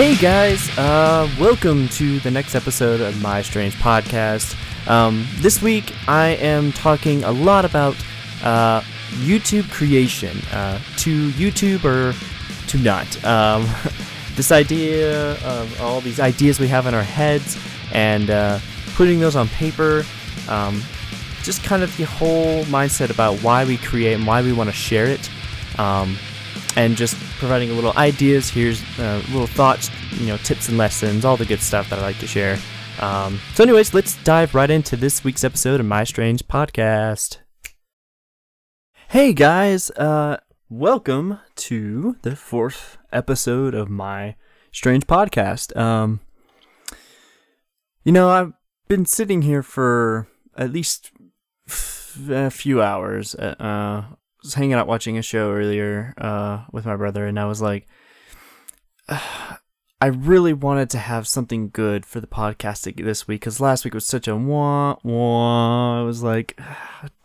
Hey guys, uh, welcome to the next episode of My Strange Podcast. Um, this week I am talking a lot about uh, YouTube creation, uh, to YouTube or to not. Um, this idea of all these ideas we have in our heads and uh, putting those on paper. Um, just kind of the whole mindset about why we create and why we want to share it. And just providing a little ideas. Here's uh, little thoughts, you know, tips and lessons, all the good stuff that I like to share. Um, so, anyways, let's dive right into this week's episode of My Strange Podcast. Hey guys, uh, welcome to the fourth episode of My Strange Podcast. Um, you know, I've been sitting here for at least f- a few hours. Uh, was hanging out watching a show earlier uh, with my brother, and I was like, I really wanted to have something good for the podcast this week because last week was such a wah wah. I was like,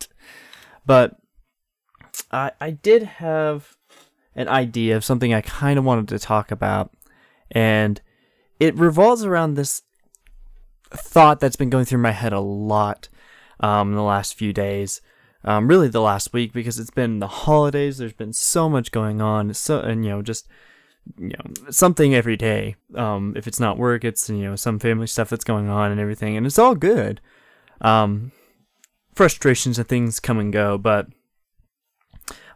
but I I did have an idea of something I kind of wanted to talk about, and it revolves around this thought that's been going through my head a lot um, in the last few days um, really the last week because it's been the holidays. There's been so much going on. So and you know just you know something every day. Um, if it's not work, it's you know some family stuff that's going on and everything, and it's all good. Um, frustrations and things come and go, but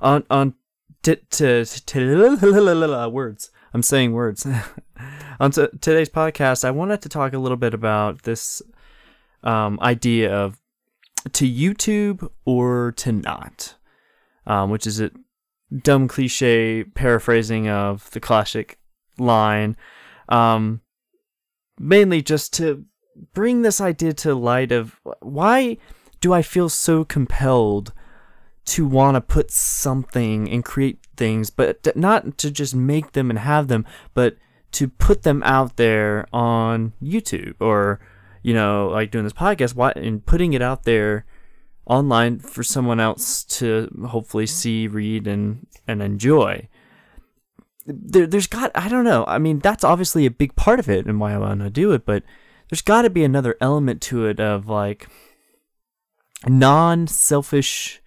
on on t- t- t- words. I'm saying words. on t- today's podcast, I wanted to talk a little bit about this um, idea of to YouTube or to not, um, which is a dumb cliche paraphrasing of the classic line. Um, mainly just to bring this idea to light of why do I feel so compelled to want to put something and create things, but not to just make them and have them, but to put them out there on YouTube or you know, like doing this podcast, why and putting it out there online for someone else to hopefully see, read, and and enjoy. There, there's got I don't know. I mean, that's obviously a big part of it and why I want to do it, but there's got to be another element to it of like non-selfish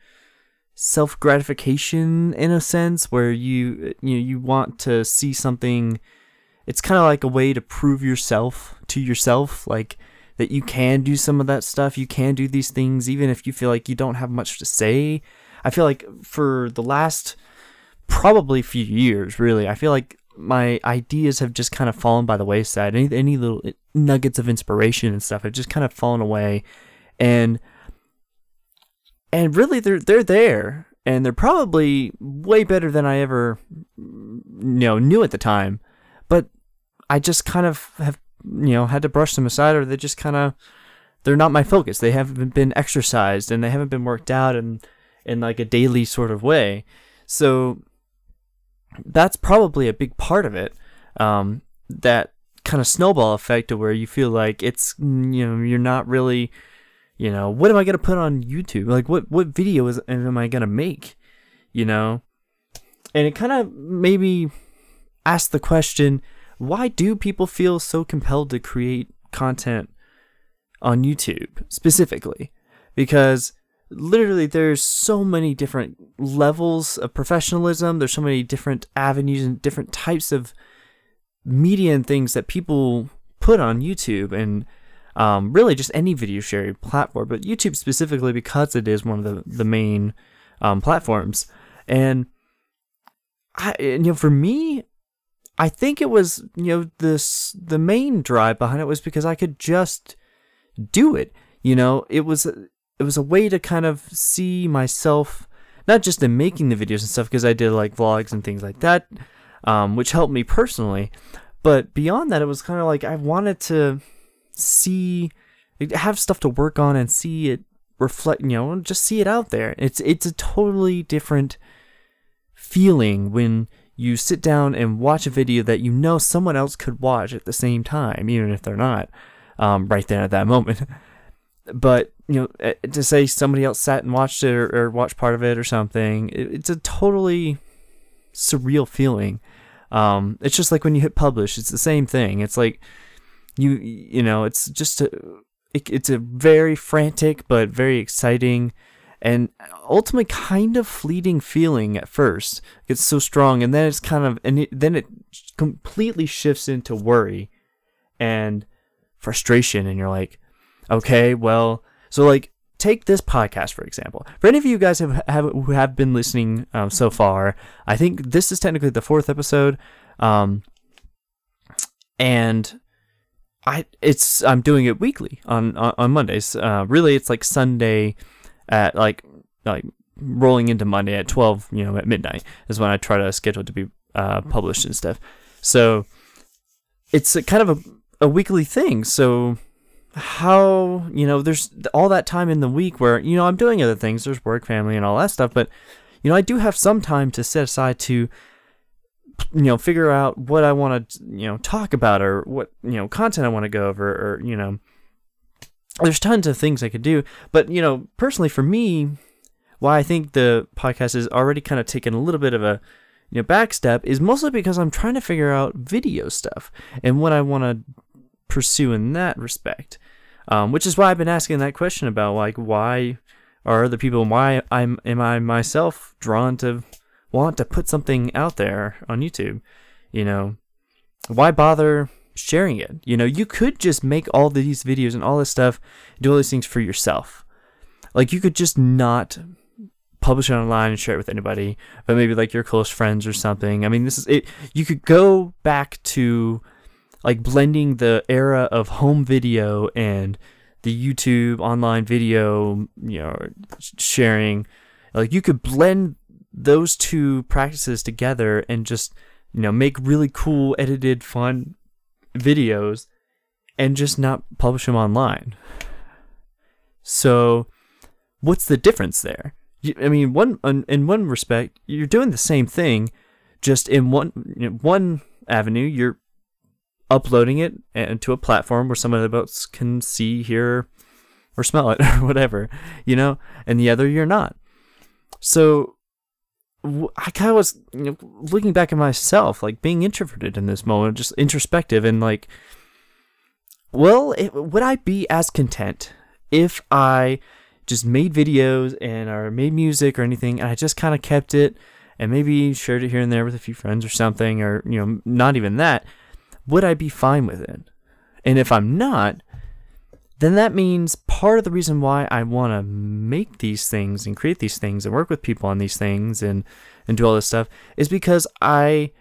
self gratification in a sense where you you know, you want to see something it's kind of like a way to prove yourself to yourself like that you can do some of that stuff. You can do these things even if you feel like you don't have much to say. I feel like for the last probably few years, really, I feel like my ideas have just kind of fallen by the wayside. Any, any little eh, nuggets of inspiration and stuff have just kind of fallen away. And and really they're they're there and they're probably way better than I ever you know knew at the time. But I just kind of have you know, had to brush them aside or they just kind of they're not my focus. They haven't been exercised and they haven't been worked out in in like a daily sort of way. So that's probably a big part of it. Um, that kind of snowball effect to where you feel like it's you know you're not really you know what am I gonna put on YouTube? Like what what video is am I gonna make? You know, and it kind of maybe ask the question why do people feel so compelled to create content on YouTube specifically? Because literally there's so many different levels of professionalism, there's so many different avenues and different types of media and things that people put on YouTube and um, really just any video sharing platform, but YouTube specifically because it is one of the, the main um, platforms. And I, you know, for me, I think it was, you know, this the main drive behind it was because I could just do it. You know, it was it was a way to kind of see myself not just in making the videos and stuff because I did like vlogs and things like that, um, which helped me personally. But beyond that, it was kind of like I wanted to see, have stuff to work on and see it reflect. You know, just see it out there. It's it's a totally different feeling when you sit down and watch a video that you know someone else could watch at the same time, even if they're not um, right there at that moment. But you know, eh, to say somebody else sat and watched it or, or watched part of it or something, it, it's a totally surreal feeling. Um, it's just like when you hit publish, it's the same thing. It's like you you know, it's just a it, it's a very frantic but very exciting and ultimately kind of fleeting feeling at first. It's so strong, and then it's kind of, and it, then it completely shifts into worry and frustration, and you're like, okay, well, so like take this podcast for example. For any of you guys have, have who have been listening um, so far, I think this is technically the fourth episode, um, and I it's I'm doing it weekly on on, on Mondays. Uh, really, it's like Sunday at like like rolling into Monday at 12, you know, at midnight is when I try to schedule to be uh, published and stuff. So it's a kind of a, a weekly thing. So how, you know, there's all that time in the week where, you know, I'm doing other things. There's work, family, and all that stuff. But, you know, I do have some time to set aside to, you know, figure out what I want to, you know, talk about or what, you know, content I want to go over or, you know, there's tons of things I could do. But, you know, personally for me, why I think the podcast is already kind of taken a little bit of a you know back step is mostly because I'm trying to figure out video stuff and what I want to pursue in that respect. Um, which is why I've been asking that question about like why are the people why I'm am I myself drawn to want to put something out there on YouTube? You know, why bother sharing it. You know, you could just make all these videos and all this stuff, do all these things for yourself. Like you could just not publish it online and share it with anybody, but maybe like your close friends or something. I mean, this is it. You could go back to like blending the era of home video and the YouTube online video, you know, sharing. Like you could blend those two practices together and just, you know, make really cool edited fun videos and just not publish them online. So, what's the difference there? I mean, one in one respect, you're doing the same thing, just in one you know, one avenue. You're uploading it into a platform where some of the else can see, hear, or smell it, or whatever, you know, and the other you're not. So I kind of was you know, looking back at myself, like being introverted in this moment, just introspective, and like, well, it, would I be as content if I just made videos and or made music or anything, and I just kind of kept it and maybe shared it here and there with a few friends or something, or you know, not even that? Would I be fine with it? And if I'm not, then that means part of the reason why I want to make these things and create these things and work with people on these things and and do all this stuff is because I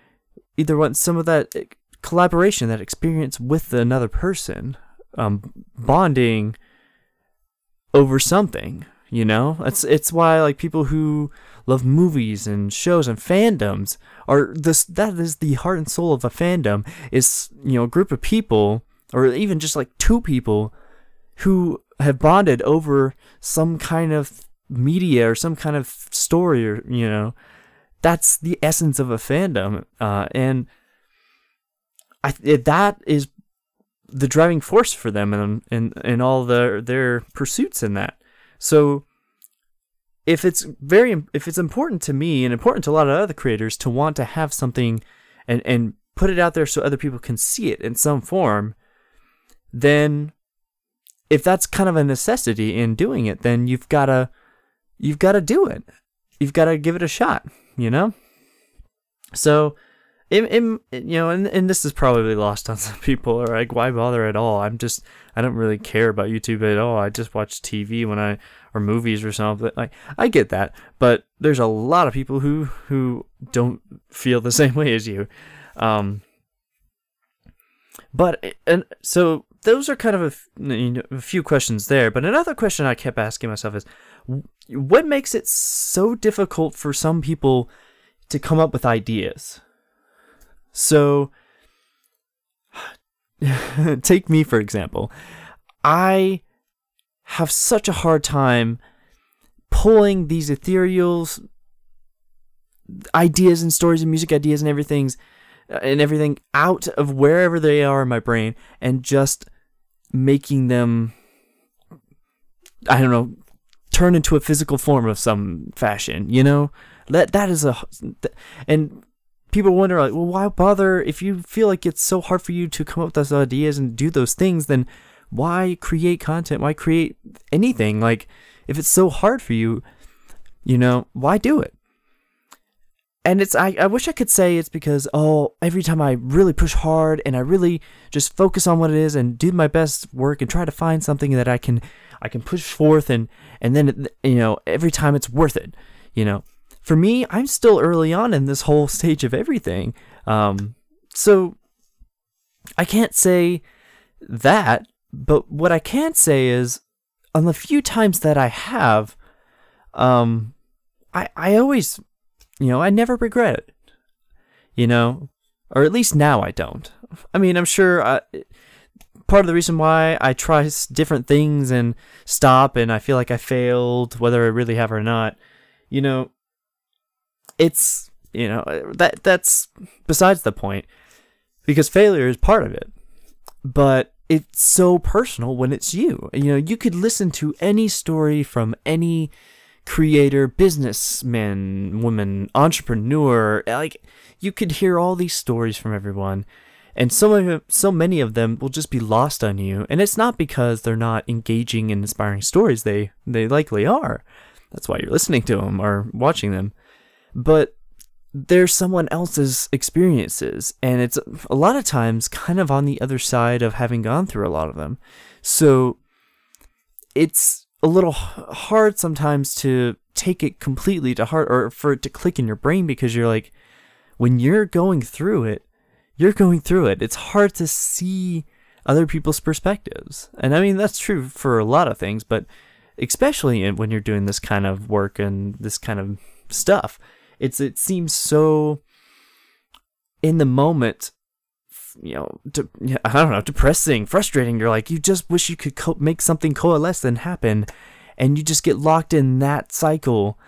either want some of that collaboration, that experience with another person, um, bonding over something. You know, it's it's why like people who love movies and shows and fandoms are this that is the heart and soul of a fandom is you know a group of people or even just like two people who have bonded over some kind of media or some kind of story or you know that's the essence of a fandom uh, and I that is the driving force for them and and and all their their pursuits in that. So if it's very if it's important to me and important to a lot of other creators to want to have something and and put it out there so other people can see it in some form then if that's kind of a necessity in doing it, then you've got to you've got to do it. You've got to give it a shot, you know? So in, you know, and, and this is probably lost on some people are like, why bother at all? I'm just, I don't really care about YouTube at all. I just watch TV when I, or movies or something. Like, I get that, but there's a lot of people who, who don't feel the same way as you. Um, but, and so those are kind of a, you know, a few questions there. But another question I kept asking myself is, what makes it so difficult for some people to come up with ideas? So, take me for example. I have such a hard time pulling these ethereal ideas and stories and music ideas and everything's uh, and everything out of wherever they are in my brain and just making them I don't know turn into a physical form of some fashion, you know? That that is a and people wonder like, well, why bother if you feel like it's so hard for you to come up with those ideas and do those things, then why create content? Why create anything? Like if it's so hard for you, you know, why do it? And it's I, I wish I could say it's because oh every time I really push hard and I really just focus on what it is and do my best work and try to find something that I can I can push forth and and then you know every time it's worth it you know. For me I'm still early on in this whole stage of everything um so I can't say that but what I can say is on the few times that I have um I I always you know, I never regret it. You know, or at least now I don't. I mean, I'm sure I, part of the reason why I try different things and stop and I feel like I failed, whether I really have or not, you know, it's you know uh, that that's besides the point because failure is part of it. But it's so personal when it's you. You know, you could listen to any story from any creator, businessman, woman, entrepreneur. Like you could hear all these stories from everyone, and so many, so many of them will just be lost on you. And it's not because they're not engaging and inspiring stories. They they likely are. That's why you're listening to them or watching them. But they're someone else's experiences, and it's a lot of times kind of on the other side of having gone through a lot of them. So it's a little hard sometimes to take it completely to heart or for it to click in your brain because you're like when you're going through it you're going through it. It's hard to see other people's perspectives. And i mean that's true for a lot of things but especially when you're doing this kind of work and this kind of stuff it's it seems so in the moment you know, de- I don't know, depressing, frustrating. You're like, you just wish you could co- make something coalesce and happen, and you just get locked in that cycle.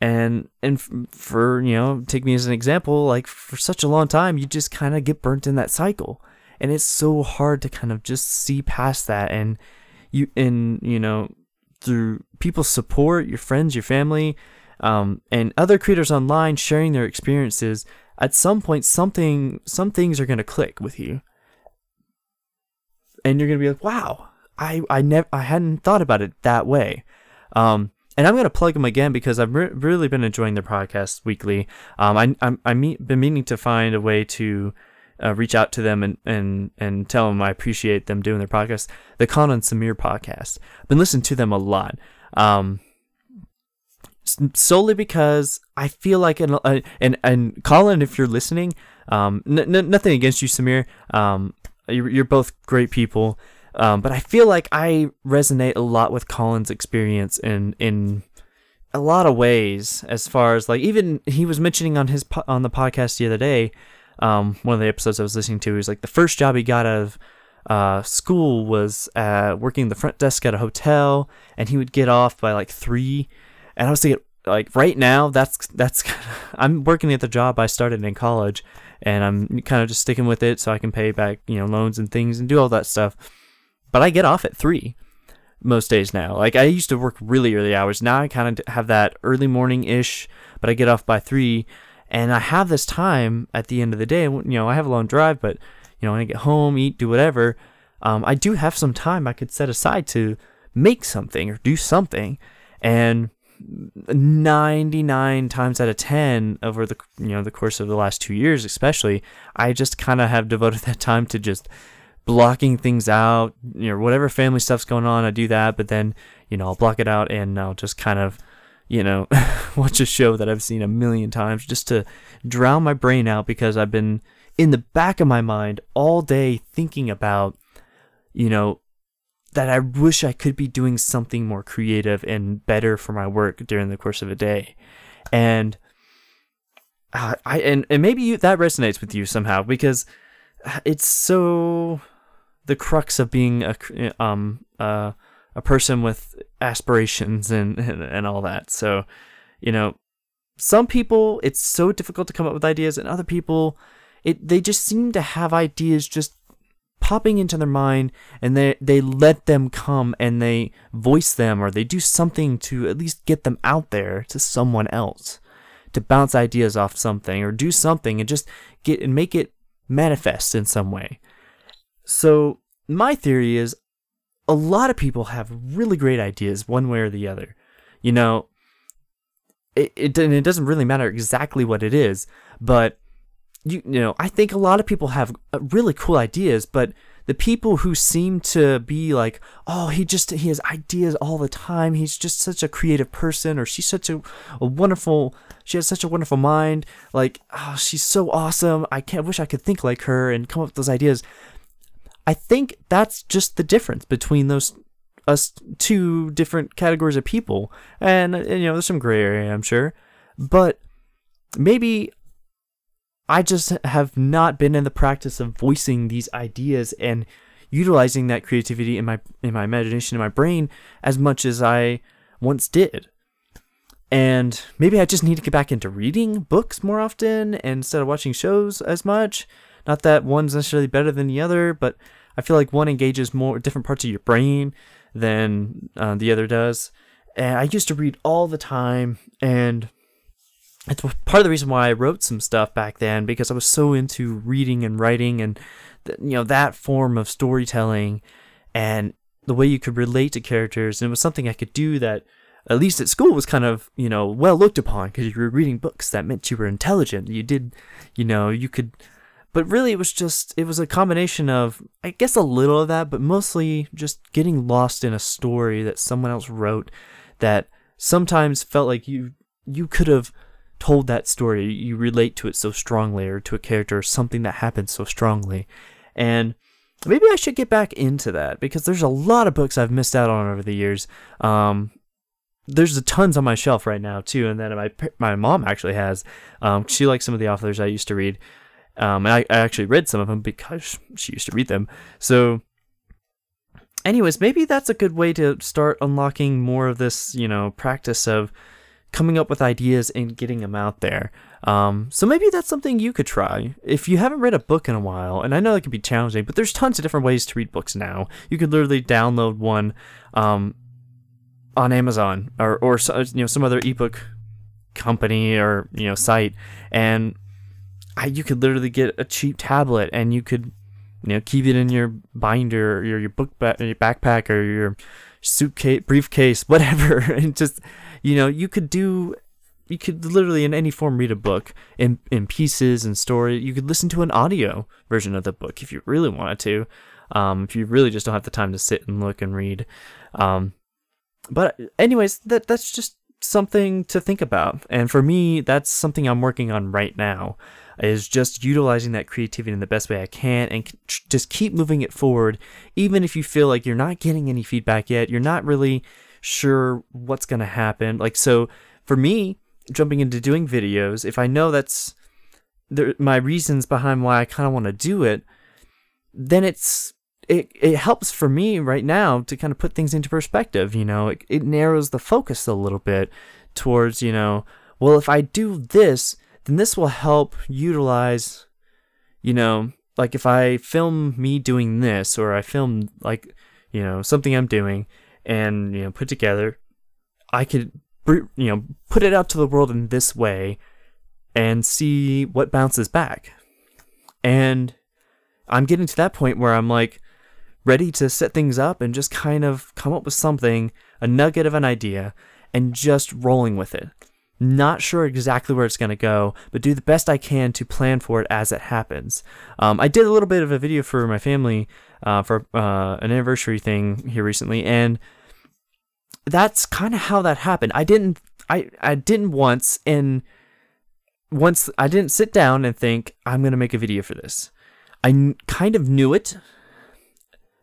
And and for you know, take me as an example, like for such a long time, you just kind of get burnt in that cycle, and it's so hard to kind of just see past that. And you and you know, through people's support, your friends, your family, um, and other creators online sharing their experiences at some point something some things are going to click with you and you're going to be like wow i i never i hadn't thought about it that way um and I'm to plug them again because I've re- really been enjoying their podcast weekly. Um, I I'm I mean, been meaning to find a way to uh, reach out to them and, and and tell them I appreciate them doing their podcast. The Colin and Samir podcast. I've been listening to them a lot. Um, solely because I feel like an, uh, and and Colin, if you're listening, um, n- n- nothing against you, Samir. Um, you're, you're both great people, um, but I feel like I resonate a lot with Colin's experience in in a lot of ways. As far as like even he was mentioning on his po- on the podcast the other day, um, one of the episodes I was listening to, he was like the first job he got out of uh, school was uh, working the front desk at a hotel, and he would get off by like three and I was thinking, like right now, that's that's I'm working at the job I started in college, and I'm kind of just sticking with it so I can pay back you know loans and things and do all that stuff. But I get off at three most days now. Like I used to work really early hours. Now I kind of have that early morning ish, but I get off by three, and I have this time at the end of the day. You know, I have a long drive, but you know when I get home, eat, do whatever. Um, I do have some time I could set aside to make something or do something, and 99 times out of 10 over the you know the course of the last 2 years especially I just kind of have devoted that time to just blocking things out you know whatever family stuff's going on I do that but then you know I'll block it out and I'll just kind of you know watch a show that I've seen a million times just to drown my brain out because I've been in the back of my mind all day thinking about you know that I wish I could be doing something more creative and better for my work during the course of a day. And uh, I and, and maybe you, that resonates with you somehow because it's so the crux of being a um uh, a person with aspirations and, and and all that. So, you know, some people it's so difficult to come up with ideas and other people it they just seem to have ideas just popping into their mind and they they let them come and they voice them or they do something to at least get them out there to someone else to bounce ideas off something or do something and just get and make it manifest in some way. So my theory is a lot of people have really great ideas one way or the other. You know, it, it, it doesn't really matter exactly what it is, but you, you know, I think a lot of people have uh, really cool ideas, but the people who seem to be like, oh, he just he has ideas all the time. He's just such a creative person, or she's such a, a wonderful. She has such a wonderful mind. Like, oh, she's so awesome. I can't wish I could think like her and come up with those ideas. I think that's just the difference between those us two different categories of people. And, and you know, there's some gray area, I'm sure. But maybe I just have not been in the practice of voicing these ideas and utilizing that creativity in my in my imagination in my brain as much as I once did. And maybe I just need to get back into reading books more often instead of watching shows as much. Not that one's necessarily better than the other, but I feel like one engages more different parts of your brain than uh, the other does. And I used to read all the time, and it's part of the reason why I wrote some stuff back then because I was so into reading and writing and you know that form of storytelling and the way you could relate to characters. And it was something I could do that at least at school was kind of you know well looked upon because you were reading books that meant you were intelligent. You did you know you could but really it was just it was a combination of i guess a little of that but mostly just getting lost in a story that someone else wrote that sometimes felt like you you could have told that story you relate to it so strongly or to a character or something that happened so strongly. And maybe i should get back into that because there's a lot of books i've missed out on over the years. Um, there's tons on my shelf right now too and then my my mom actually has. Um, she likes some of the authors i used to read. Um, and I, I actually read some of them because she used to read them. So, anyways, maybe that's a good way to start unlocking more of this, you know, practice of coming up with ideas and getting them out there. Um, so maybe that's something you could try. If you haven't read a book in a while, and I know that can be challenging, but there's tons of different ways to read books now. You could literally download one um, on Amazon or or you know some other ebook company or you know site and I, you could literally get a cheap tablet and you could you know keep it in your binder or your, your book ba- your backpack or your suitcase briefcase whatever and just you know you could do you could literally in any form read a book in in pieces and story. You could listen to an audio version of the book if you really wanted to um, if you really just don't have the time to sit and look and read. Um, but anyways that that's just something to think about. And for me that's something i'm working on right now is just utilizing that creativity in the best way I can and just keep moving it forward, even if you feel like you're not getting any feedback yet, you're not really sure what's going to happen. Like, so for me, jumping into doing videos, if I know that's my reasons behind why I kind of want to do it, then it's it, it helps for me right now to kind of put things into perspective. You know, it, it narrows the focus a little bit towards, you know, well, if I do this, then this will help utilize, you know, like if I film me doing this or I film like, you know, something I'm doing and, you know, put together, I could, you know, put it out to the world in this way and see what bounces back. And I'm getting to that point where I'm like ready to set things up and just kind of come up with something, a nugget of an idea, and just rolling with it. Not sure exactly where it's going to go, but do the best I can to plan for it as it happens. Um, I did a little bit of a video for my family uh, for uh, an anniversary thing here recently, and that's kind of how that happened. I didn't, I, I didn't once, and once I didn't sit down and think I'm going to make a video for this. I kind of knew it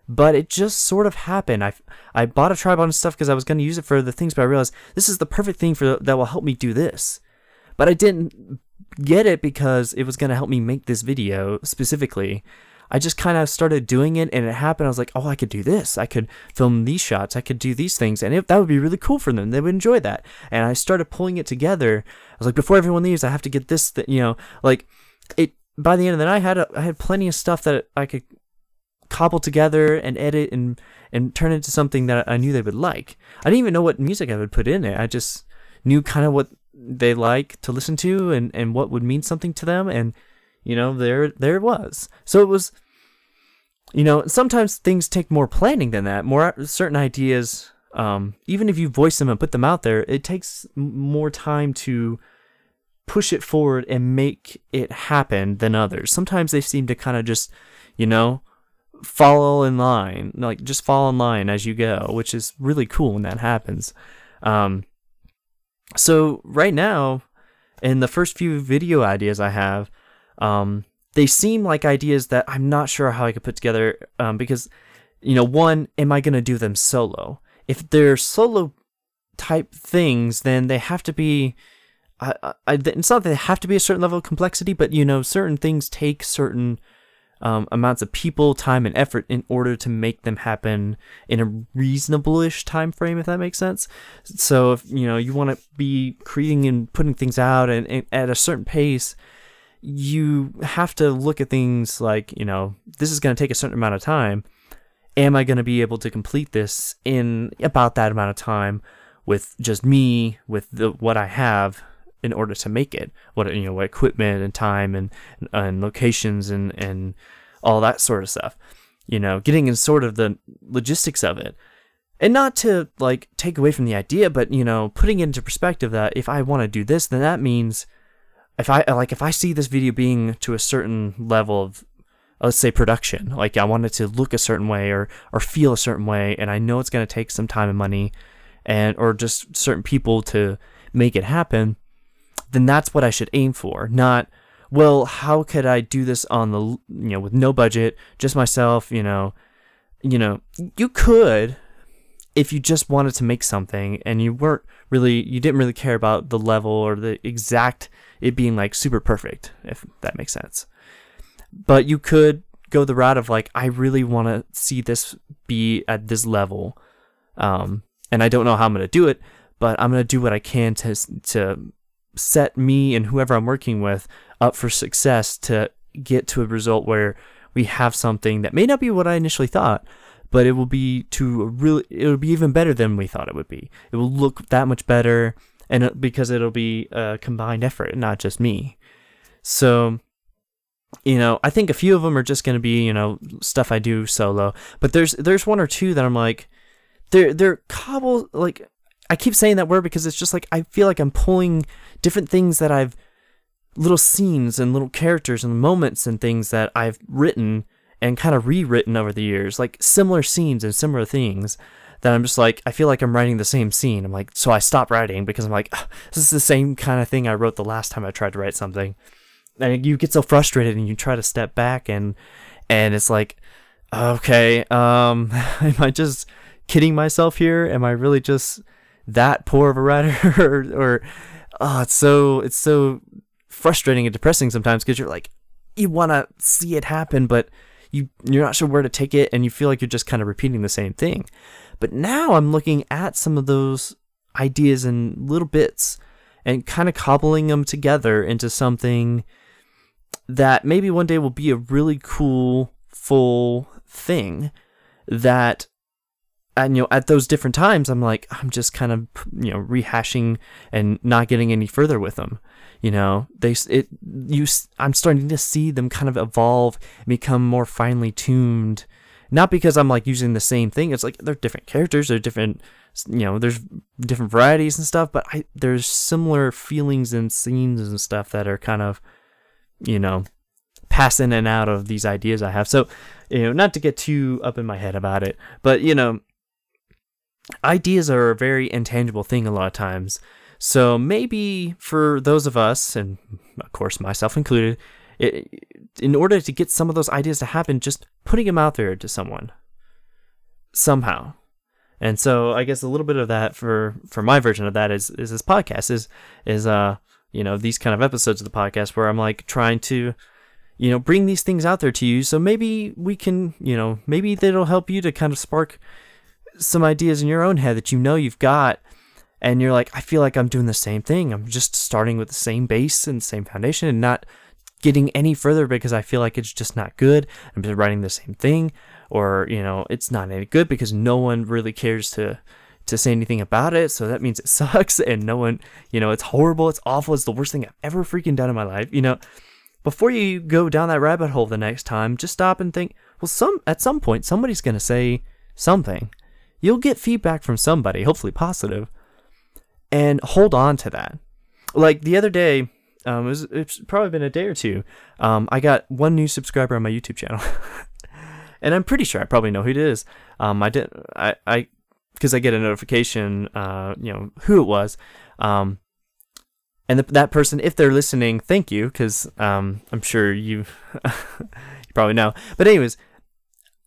but it just sort of happened. I I bought a tripod and stuff because I was going to use it for the things, but I realized this is the perfect thing for that will help me do this. But I didn't get it because it was going to help me make this video specifically. I just kind of started doing it and it happened. I was like, oh, I could do this. I could film these shots. I could do these things. And it, that would be really cool for them. They would enjoy that. And I started pulling it together. I was like, before everyone leaves, I have to get this, th-, you know, like it, by the end of the night, I had, a, I had plenty of stuff that I could cobble together and edit and and turn into something that I knew they would like. I didn't even know what music I would put in it. I just knew kind of what they like to listen to and, and what would mean something to them and you know there there it was. So it was you know sometimes things take more planning than that. More certain ideas um, even if you voice them and put them out there it takes more time to push it forward and make it happen than others. Sometimes they seem to kind of just you know follow in line like just fall in line as you go which is really cool when that happens. Um, so right now, in the first few video ideas I have, um, they seem like ideas that I'm not sure how I could put together um, because, you know, one, am I going to do them solo? If they're solo type things, then they have to be. I, I, it's not that they have to be a certain level of complexity, but you know, certain things take certain um, amounts of people, time, and effort in order to make them happen in a reasonable-ish time frame, if that makes sense. So if you know you want to be creating and putting things out and, and at a certain pace, you have to look at things like you know this is going to take a certain amount of time. Am I going to be able to complete this in about that amount of time with just me with the what I have in order to make it. What you know, what equipment and time and and locations and and all that sort of stuff. You know, getting in sort of the logistics of it. And not to like take away from the idea, but you know, putting it into perspective that if I want to do this, then that means if I like if I see this video being to a certain level of let's say production, like I want it to look a certain way or or feel a certain way, and I know it's going to take some time and money, and or just certain people to make it happen, then that's what I should aim for, not well, how could I do this on the you know with no budget, just myself, you know, you know, you could if you just wanted to make something and you weren't really you didn't really care about the level or the exact it being like super perfect, if that makes sense. But you could go the route of like I really want to see this be at this level. Um, and I don't know how I'm going to do it, but I'm going to do what I can to to set me and whoever I'm working with up for success to get to a result where we have something that may not be what I initially thought, but it will be to really it will be even better than we thought it would be. It will look that much better and it, because it'll be a combined effort, not just me. So you know, I think a few of them are just going to be, you know, stuff I do solo, but there's there's one or two that I'm like they're they're cobble like I keep saying that word because it's just like I feel like I'm pulling different things that I've little scenes and little characters and moments and things that I've written and kind of rewritten over the years, like similar scenes and similar things that I'm just like I feel like I'm writing the same scene. I'm like so I stop writing because I'm like this is the same kind of thing I wrote the last time I tried to write something. And you get so frustrated and you try to step back and and it's like okay, um am I just kidding myself here? Am I really just that poor of a writer or, or oh it's so it's so frustrating and depressing sometimes because you're like you want to see it happen but you you're not sure where to take it and you feel like you're just kind of repeating the same thing but now i'm looking at some of those ideas in little bits and kind of cobbling them together into something that maybe one day will be a really cool full thing that and you know at those different times i'm like i'm just kind of you know rehashing and not getting any further with them you know? They it you i'm starting to see them kind of evolve and become more finely tuned not because i'm like using the same thing it's like they're different characters they're different you know there's different varieties and stuff but I, there's similar feelings and scenes and stuff that are kind of you know pass in and out of these ideas i have so you know not to get too up in my head about it but you know ideas are a very intangible thing a lot of times. So maybe for those of us, and of course myself included, it, in order to get some of those ideas to happen, just putting them out there to someone. Somehow. And so I guess a little bit of that for for my version of that is is this podcast is is uh you know these kind of episodes of the podcast where I'm like trying to you know bring these things out there to you. So maybe we can you know maybe that'll help you to kind of spark some ideas in your own head that you know you've got. And you're like i feel like i'm doing the same thing. I'm just starting with the same base and same foundation and not getting any further because i feel like it's just not good i'm just writing the same thing or you know it's not any good because no one really cares to to say anything about it. So that means it sucks and no one, you know, it's horrible, it's awful, it's the worst thing I've ever freaking done in my life. You know, before you go down that rabbit hole the next time, just stop and think, well, some at some point somebody's to say something. You'll get feedback from somebody, hopefully positive, and hold on to that. Like the other day, um, it was, it's probably been a day or two. Um, I got one new subscriber on my YouTube channel, and I'm pretty sure I probably know who it is. Um, I did, I, I, because I get a notification, uh, you know who it was, um, and the, that person, if they're listening, thank you, because um, I'm sure you, you probably know. But anyways,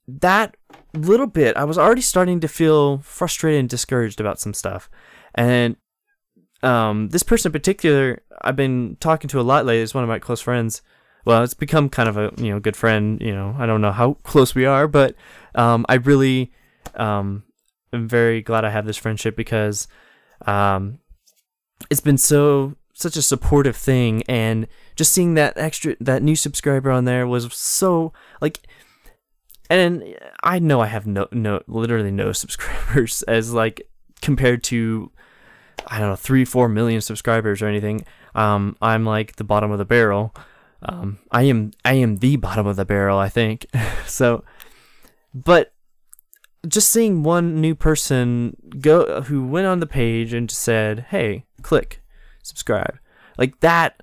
that little bit, I was already starting to feel frustrated and discouraged about some stuff, and um, this person in particular, I've been talking to a lot lately. Is one of my close friends. Well, it's become kind of a you know good friend. You know, I don't know how close we are, but um, I really um, am very glad I have this friendship because um, it's been so such a supportive thing, and just seeing that extra that new subscriber on there was so like. And I know I have no no literally no subscribers as like compared to I don't know, three, four million subscribers or anything. Um, I'm like the bottom of the barrel. Um, I am, I am the bottom of the barrel, I think. so, but just seeing one new person go who went on the page and said, "Hey, click, subscribe," like that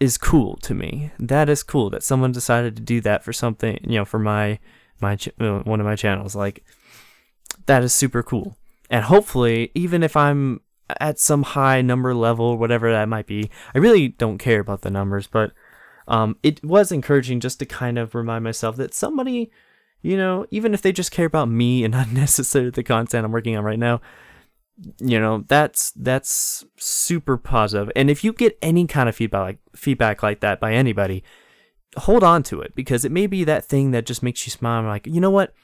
is cool to me. That is cool that someone decided to do that for something, you know, for my my uh, one of my channels. Like that is super cool. And hopefully, even if I'm at some high number level, whatever that might be. I really don't care about the numbers, but um, it was encouraging just to kind of remind myself that somebody, you know, even if they just care about me and not necessarily the content I'm working on right now, you know, that's that's super positive. And if you get any kind of feedback like feedback like that by anybody, hold on to it because it may be that thing that just makes you smile. I'm like, you know what?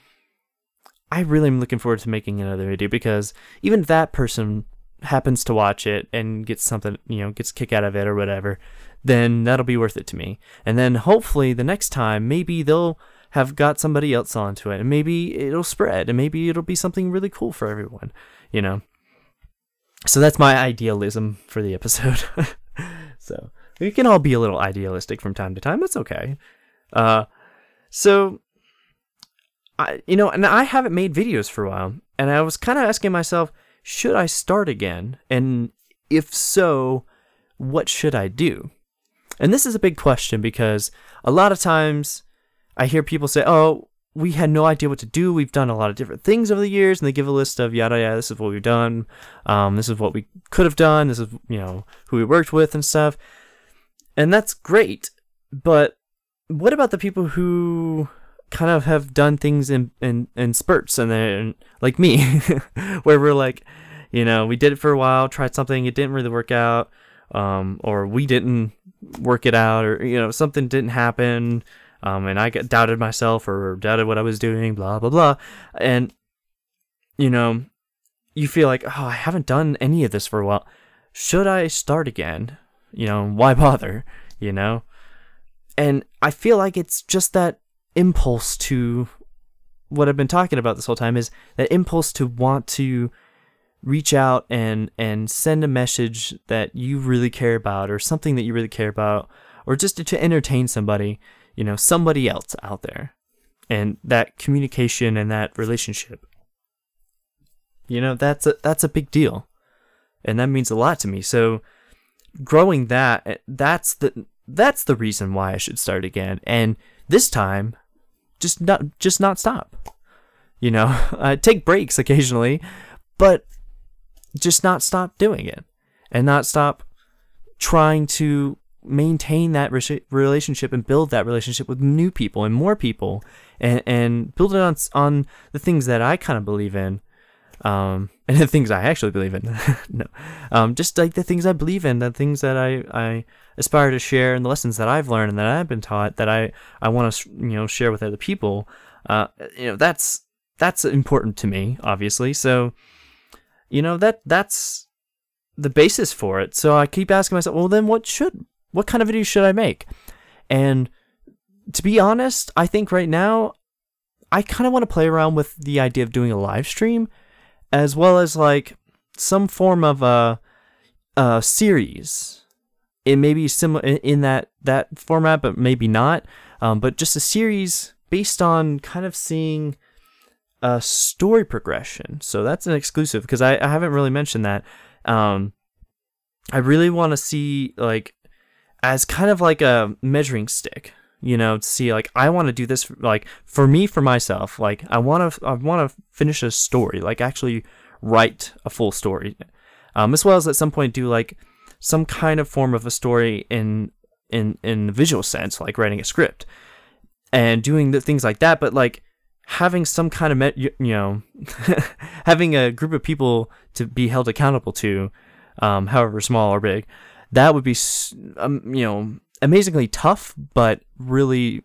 I really am looking forward to making another video because even that person happens to watch it and gets something, you know, gets a kick out of it or whatever, then that'll be worth it to me. And then hopefully the next time, maybe they'll have got somebody else onto it and maybe it'll spread and maybe it'll be something really cool for everyone, you know. So that's my idealism for the episode. so we can all be a little idealistic from time to time. That's okay. Uh, so I, you know, and I haven't made videos for a while, and I was kind of asking myself, should I start again? And if so, what should I do? And this is a big question because a lot of times I hear people say, oh, we had no idea what to do. We've done a lot of different things over the years, and they give a list of yada yada. This is what we've done. Um, this is what we could have done. This is you know who we worked with and stuff, and that's great. But what about the people who kind of have done things in in, in spurts and then like me where we're like you know we did it for a while tried something it didn't really work out um, or we didn't work it out or you know something didn't happen um, and i got doubted myself or doubted what i was doing blah blah blah. And you know you feel like oh i haven't done any of this for a while. Should i start again? You know why bother? You know? And i feel like it's just that impulse to what I've been talking about this whole time is that impulse to want to reach out and and send a message that you really care about or something that you really care about or just to, to entertain somebody, you know, somebody else out there. And that communication and that relationship. You know, that's a that's a big deal. And that means a lot to me. So growing that that's the that's the reason why I should start again. And this time just not just not stop. You know, uh, take breaks occasionally, but just not stop doing it and not stop trying to maintain that relationship and build that relationship with new people and more people and, and build it on on the things that I kind of believe in um, and the things I actually believe in no um, just like the things I believe in the things that I, I aspire to share and the lessons that I've learned and that I've been taught that I, I want to you know share with other people. Uh, you know that's that's important to me obviously. So you know that that's the basis for it. So I keep asking myself well then what should what kind of video should I make? And to be honest I think right now I kind of want to play around with the idea of doing a live stream as well as like some form of a, a series. It may be similar in that that format, but maybe not. Um, but just a series based on kind of seeing a story progression. So that's an exclusive because I, I haven't really mentioned that. Um, I really want to see like as kind of like a measuring stick you know to see like i want to do this like for me for myself like i want to i want to finish a story like actually write a full story um, as well as at some point do like some kind of form of a story in in in visual sense like writing a script and doing the things like that but like having some kind of me- you, you know having a group of people to be held accountable to um, however small or big that would be um, you know amazingly tough but really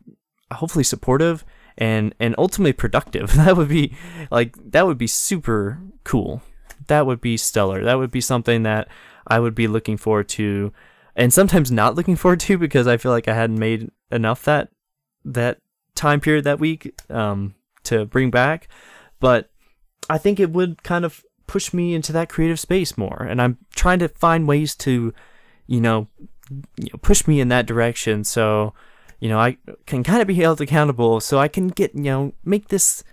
hopefully supportive and and ultimately productive. That would be like that would be super cool. That would be stellar. That would be something that i would be looking forward to and sometimes not looking forward to because i feel like i hadn't made enough that that time period that week um, to bring back. But i think it would kind of push me into that creative space more. And i'm trying to find ways to you know, you know push me in that direction. So you know I can kind of be held accountable so I can get you know make this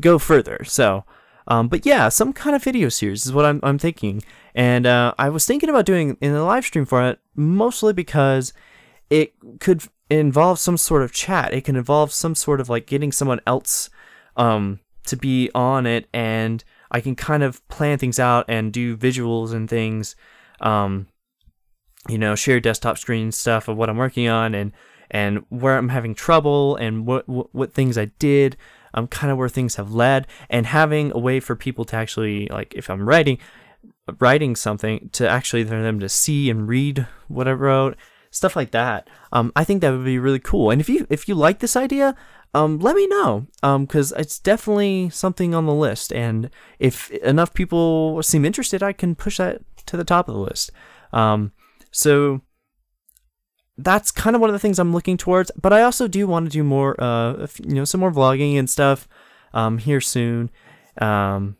go further. So um, but yeah some kind of video series is what I'm, I'm thinking. And uh, I was thinking about doing in the live stream format mostly because it could involve some sort of chat. It can involve some sort of like getting someone else um, to be on it and I can kind of plan things out and do visuals and things um, you know, share desktop screen stuff of what I'm working on and and where I'm having trouble and what what, what things I did, um, kind of where things have led, and having a way for people to actually like if I'm writing writing something to actually for them to see and read what I wrote, stuff like that. Um, I think that would be really cool. And if you if you like this idea, um, let me know. Um, because it's definitely something on the list, and if enough people seem interested, I can push that to the top of the list. Um, so that's kind of one of the things I'm looking towards. But I also do want to do more, uh, you know, some more vlogging and stuff um, here soon, um,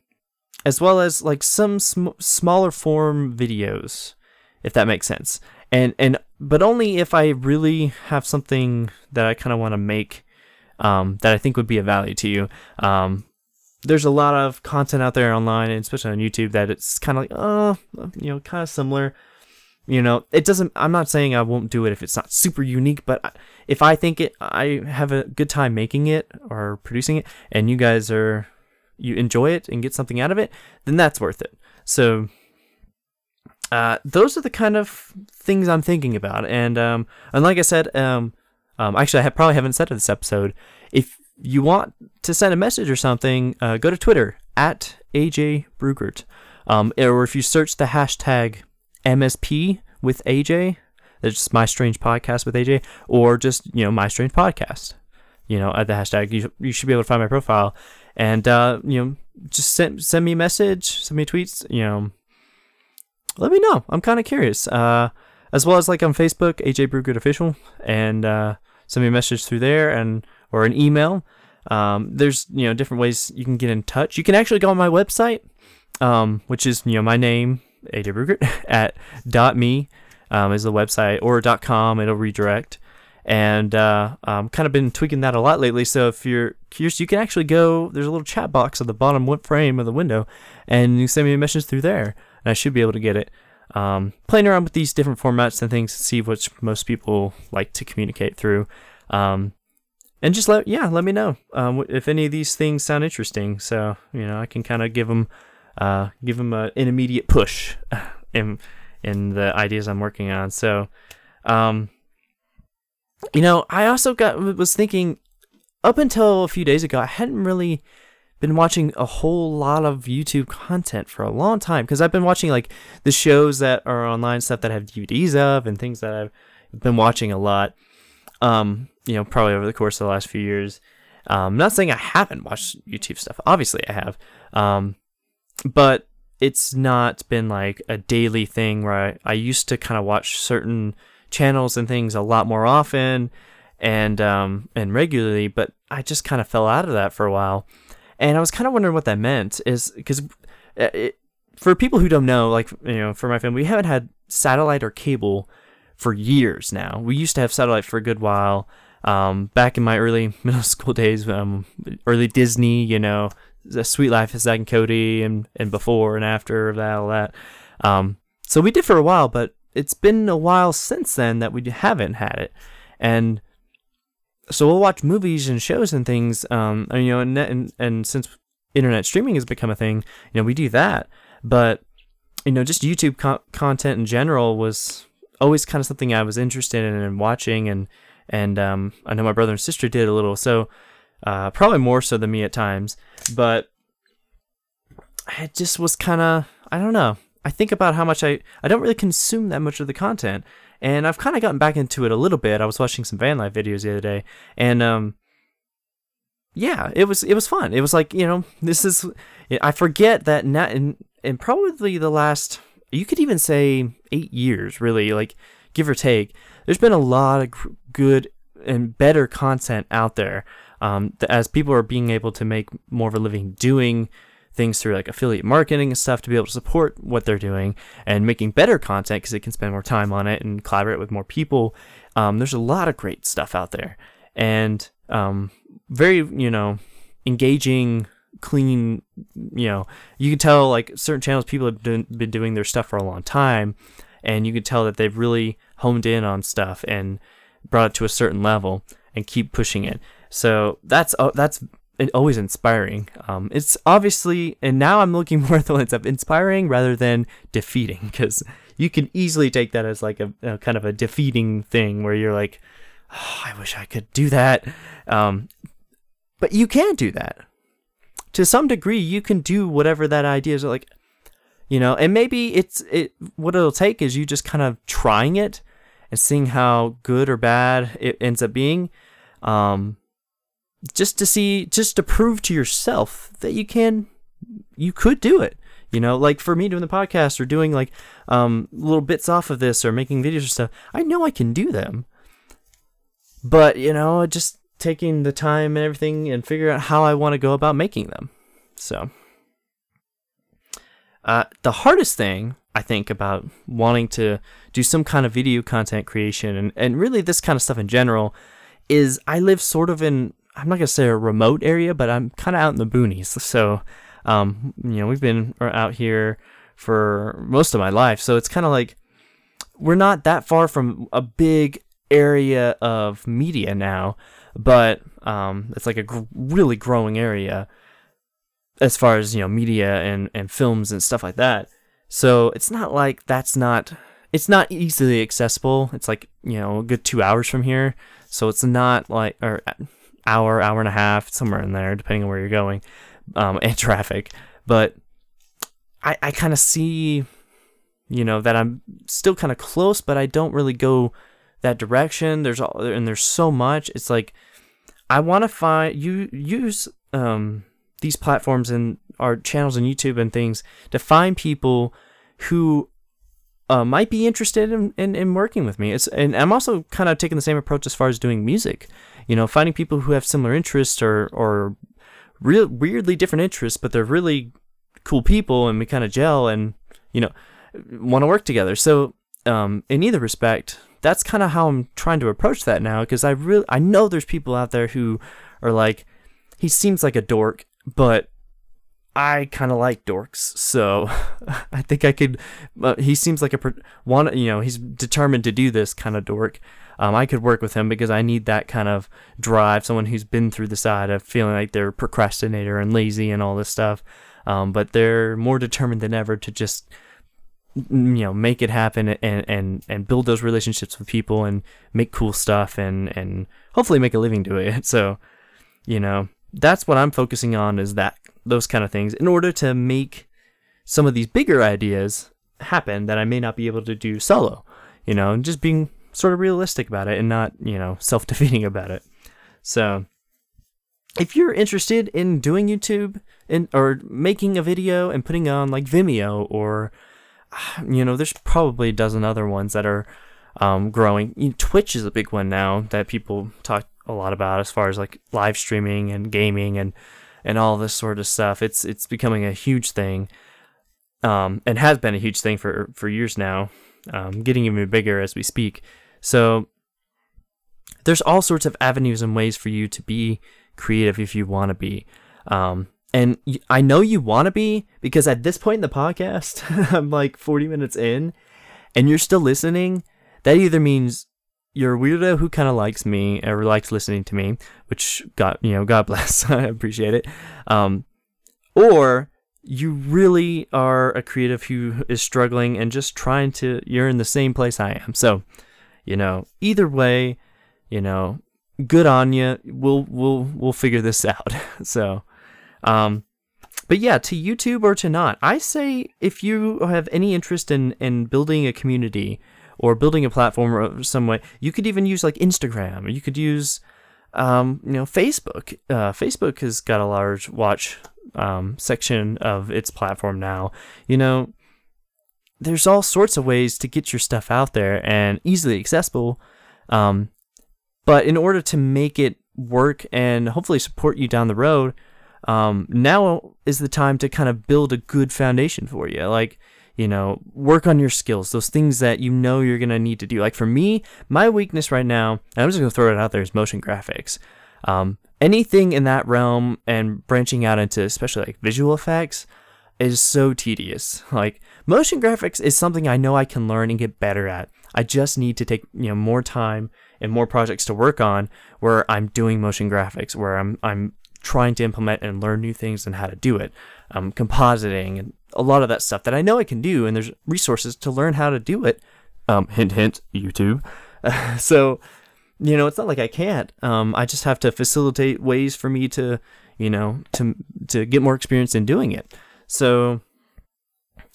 as well as like some sm- smaller form videos, if that makes sense. And and but only if I really have something that I kind of want to make um, that I think would be of value to you. Um, there's a lot of content out there online, and especially on YouTube, that it's kind of like, oh, you know, kind of similar. You know, it doesn't. I'm not saying I won't do it if it's not super unique, but if I think it, I have a good time making it or producing it, and you guys are, you enjoy it and get something out of it, then that's worth it. So, uh, those are the kind of things I'm thinking about, and um, and like I said, um, um, actually, I have, probably haven't said in this episode. If you want to send a message or something, uh, go to Twitter at AJ. Um, or if you search the hashtag MSP with AJ. That's just my strange podcast with AJ, or just you know my strange podcast. You know at the hashtag. You, you should be able to find my profile, and uh, you know just send send me a message, send me tweets. You know, let me know. I'm kind of curious. Uh, as well as like on Facebook, AJ Brewgood Official, and uh, send me a message through there, and or an email. Um, there's you know different ways you can get in touch. You can actually go on my website, um, which is you know my name AJ Brugert at dot .me um, is the website or dot .com. It'll redirect. And uh, um, kind of been tweaking that a lot lately. So if you're curious, you can actually go. There's a little chat box at the bottom frame of the window, and you send me a message through there, and I should be able to get it. Um, playing around with these different formats and things to see which most people like to communicate through. Um, and just let yeah let me know um, if any of these things sound interesting so you know i can kind of give them uh, give them a, an immediate push in in the ideas I'm working on. So, um, you know, I also got was thinking up until a few days ago, I hadn't really been watching a whole lot of YouTube content for a long time because I've been watching like the shows that are online, stuff that have DVDs of, and things that I've been watching a lot. Um, you know, probably over the course of the last few years. Um, not saying I haven't watched YouTube stuff. Obviously, I have. Um, but it's not been like a daily thing where I, I used to kind of watch certain channels and things a lot more often and um and regularly, but I just kind of fell out of that for a while. And I was kind of wondering what that meant is because uh, for people who don't know, like you know, for my family, we haven't had satellite or cable for years now. We used to have satellite for a good while. Um, back in my early middle school days, um, early Disney, you know, the Suite Life of Zack and Cody, and and before and after that, all that. Um, so we did for a while, but it's been a while since then that we haven't had it, and so we'll watch movies and shows and things. Um, you know, and and, and since internet streaming has become a thing, you know, we do that. But you know, just YouTube co- content in general was always kind of something I was interested in and watching, and and um, I know my brother and sister did a little, so uh, probably more so than me at times. But it just was kind of I don't know. I think about how much I I don't really consume that much of the content, and I've kind of gotten back into it a little bit. I was watching some van life videos the other day, and um, yeah, it was it was fun. It was like you know this is I forget that now in in probably the last you could even say eight years really like give or take. There's been a lot of good and better content out there um, as people are being able to make more of a living doing things through like affiliate marketing and stuff to be able to support what they're doing and making better content because they can spend more time on it and collaborate with more people. Um, there's a lot of great stuff out there and um, very, you know, engaging, clean, you know, you can tell like certain channels people have been, been doing their stuff for a long time and you can tell that they've really honed in on stuff and brought it to a certain level and keep pushing it. So that's uh, that's always inspiring. Um, it's obviously, and now I'm looking more at the lens of inspiring rather than defeating, because you can easily take that as like a, a, kind of a defeating thing where you're like, oh, I wish I could do that. Um, but you can do that. To some degree, you can do whatever that idea is like, you know, and maybe it's it. What it'll take is you just kind of trying it and seeing how good or bad it ends up being. Um, just to see, just to prove to yourself that you can, you could do it. You know, like for me doing the podcast or doing like um, little bits off of this or making videos or stuff, I know I can do them. But, you know, just taking the time and everything and figure out how I want to go about making them. So, uh, the hardest thing I think about wanting to do some kind of video content creation and, and really this kind of stuff in general is I live sort of in I'm not gonna say a remote area, but I'm kind of out in the boonies. So, um, you know, we've been out here for most of my life, so it's kind of like we're not that far from a big area of media now, but um, it's like a gr- really growing area as far as you know media and and films and stuff like that. So it's not like that's not it's not easily accessible. It's like you know a good two hours from here, so it's not like or hour, hour and a half, somewhere in there, depending on where you're going, um, and traffic. But I, I kind of see, you know, that I'm still kind of close, but I don't really go that direction. There's all, and there's so much. It's like I want to find you use um these platforms and our channels on YouTube and things to find people who uh, might be interested in, in, in working with me. It's and I'm also kind of taking the same approach as far as doing music you know, finding people who have similar interests or or real weirdly different interests, but they're really cool people and we kind of gel and you know want to work together. So um, in either respect, that's kind of how I'm trying to approach that now because I really I know there's people out there who are like he seems like a dork, but I kind of like dorks, so I think I could. Uh, he seems like a one, you know, he's determined to do this kind of dork um, I could work with him because I need that kind of drive, someone who's been through the side of feeling like they're procrastinator and lazy and all this stuff. Um, but they're more determined than ever to just you know make it happen and and and build those relationships with people and make cool stuff and and hopefully make a living doing it so you know that's what i'm focusing on is that those kind of things in order to make some of these bigger ideas happen that i may not be able to do solo you know just being sort of realistic about it and not, you know, self defeating about it. So, if you're interested in doing YouTube and or making a video and putting on like Vimeo or you know, there's probably a dozen other ones that are um, growing. You know, Twitch is a big one now that people talk a lot about as far as like live streaming and gaming and and all this sort of stuff. It's it's becoming a huge thing. um, and has been a huge thing for for years now, um, getting even bigger as we speak. So there's all sorts of avenues and ways for you to be creative if you want to be. Um, and I know you want to be because at this point in the podcast, I'm like 40 minutes in, and you're still listening. That either means you're a weirdo who kind of likes me or likes listening to me, which God, you know, God bless, I appreciate it. Um, or you really are a creative who is struggling and just trying to. You're in the same place I am. So, you know, either way, you know, good on you. We'll we'll we'll figure this out. so, um, but yeah, to YouTube or to not, I say if you have any interest in in building a community or building a platform or some way, you could even use like Instagram or you could use, um, you know, Facebook. Uh, Facebook has got a large watch um, section of its platform now. You know, there's all sorts of ways to get your stuff out there and easily accessible. Um, but in order to make it work and hopefully support you down the road, um, now is the time to kind of build a good foundation for you. Like, you know, work on your skills, those things that you know you're going to need to do. Like for me, my weakness right now, and I'm just going to throw it out there, is motion graphics. Um, anything in that realm and branching out into especially like visual effects is so tedious. Like motion graphics is something I know I can learn and get better at. I just need to take, you know, more time and more projects to work on where I'm doing motion graphics, where I'm I'm trying to implement and learn new things and how to do it. Um, compositing and a lot of that stuff that I know I can do, and there's resources to learn how to do it. Um, hint, hint, YouTube. so you know, it's not like I can't. Um, I just have to facilitate ways for me to, you know, to to get more experience in doing it. So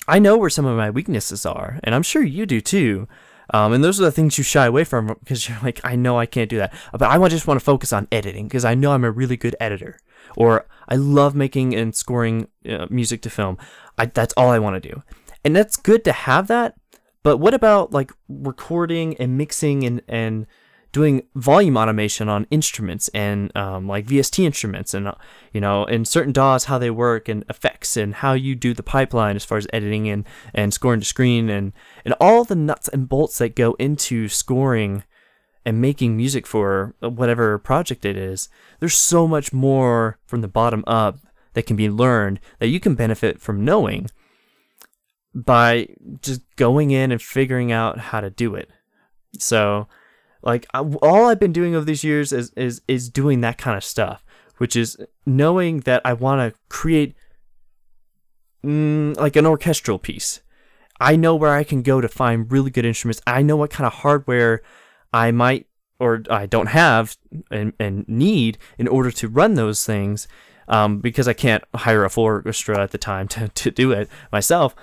I know where some of my weaknesses are, and I'm sure you do too. Um, and those are the things you shy away from because you're like, I know I can't do that, but I just want to focus on editing because I know I'm a really good editor, or I love making and scoring uh, music to film. I, that's all I want to do, and that's good to have that. But what about like recording and mixing and and doing volume automation on instruments and um, like VST instruments and uh, you know in certain DAWs how they work and effects and how you do the pipeline as far as editing and and scoring to screen and and all the nuts and bolts that go into scoring and making music for whatever project it is. There's so much more from the bottom up that can be learned that you can benefit from knowing by just going in and figuring out how to do it. So like I, all I've been doing over these years is is is doing that kind of stuff, which is knowing that I want to create mm, like an orchestral piece. I know where I can go to find really good instruments. I know what kind of hardware I might or I don't have and, and need in order to run those things um, because I can't hire a full orchestra at the time to, to do it myself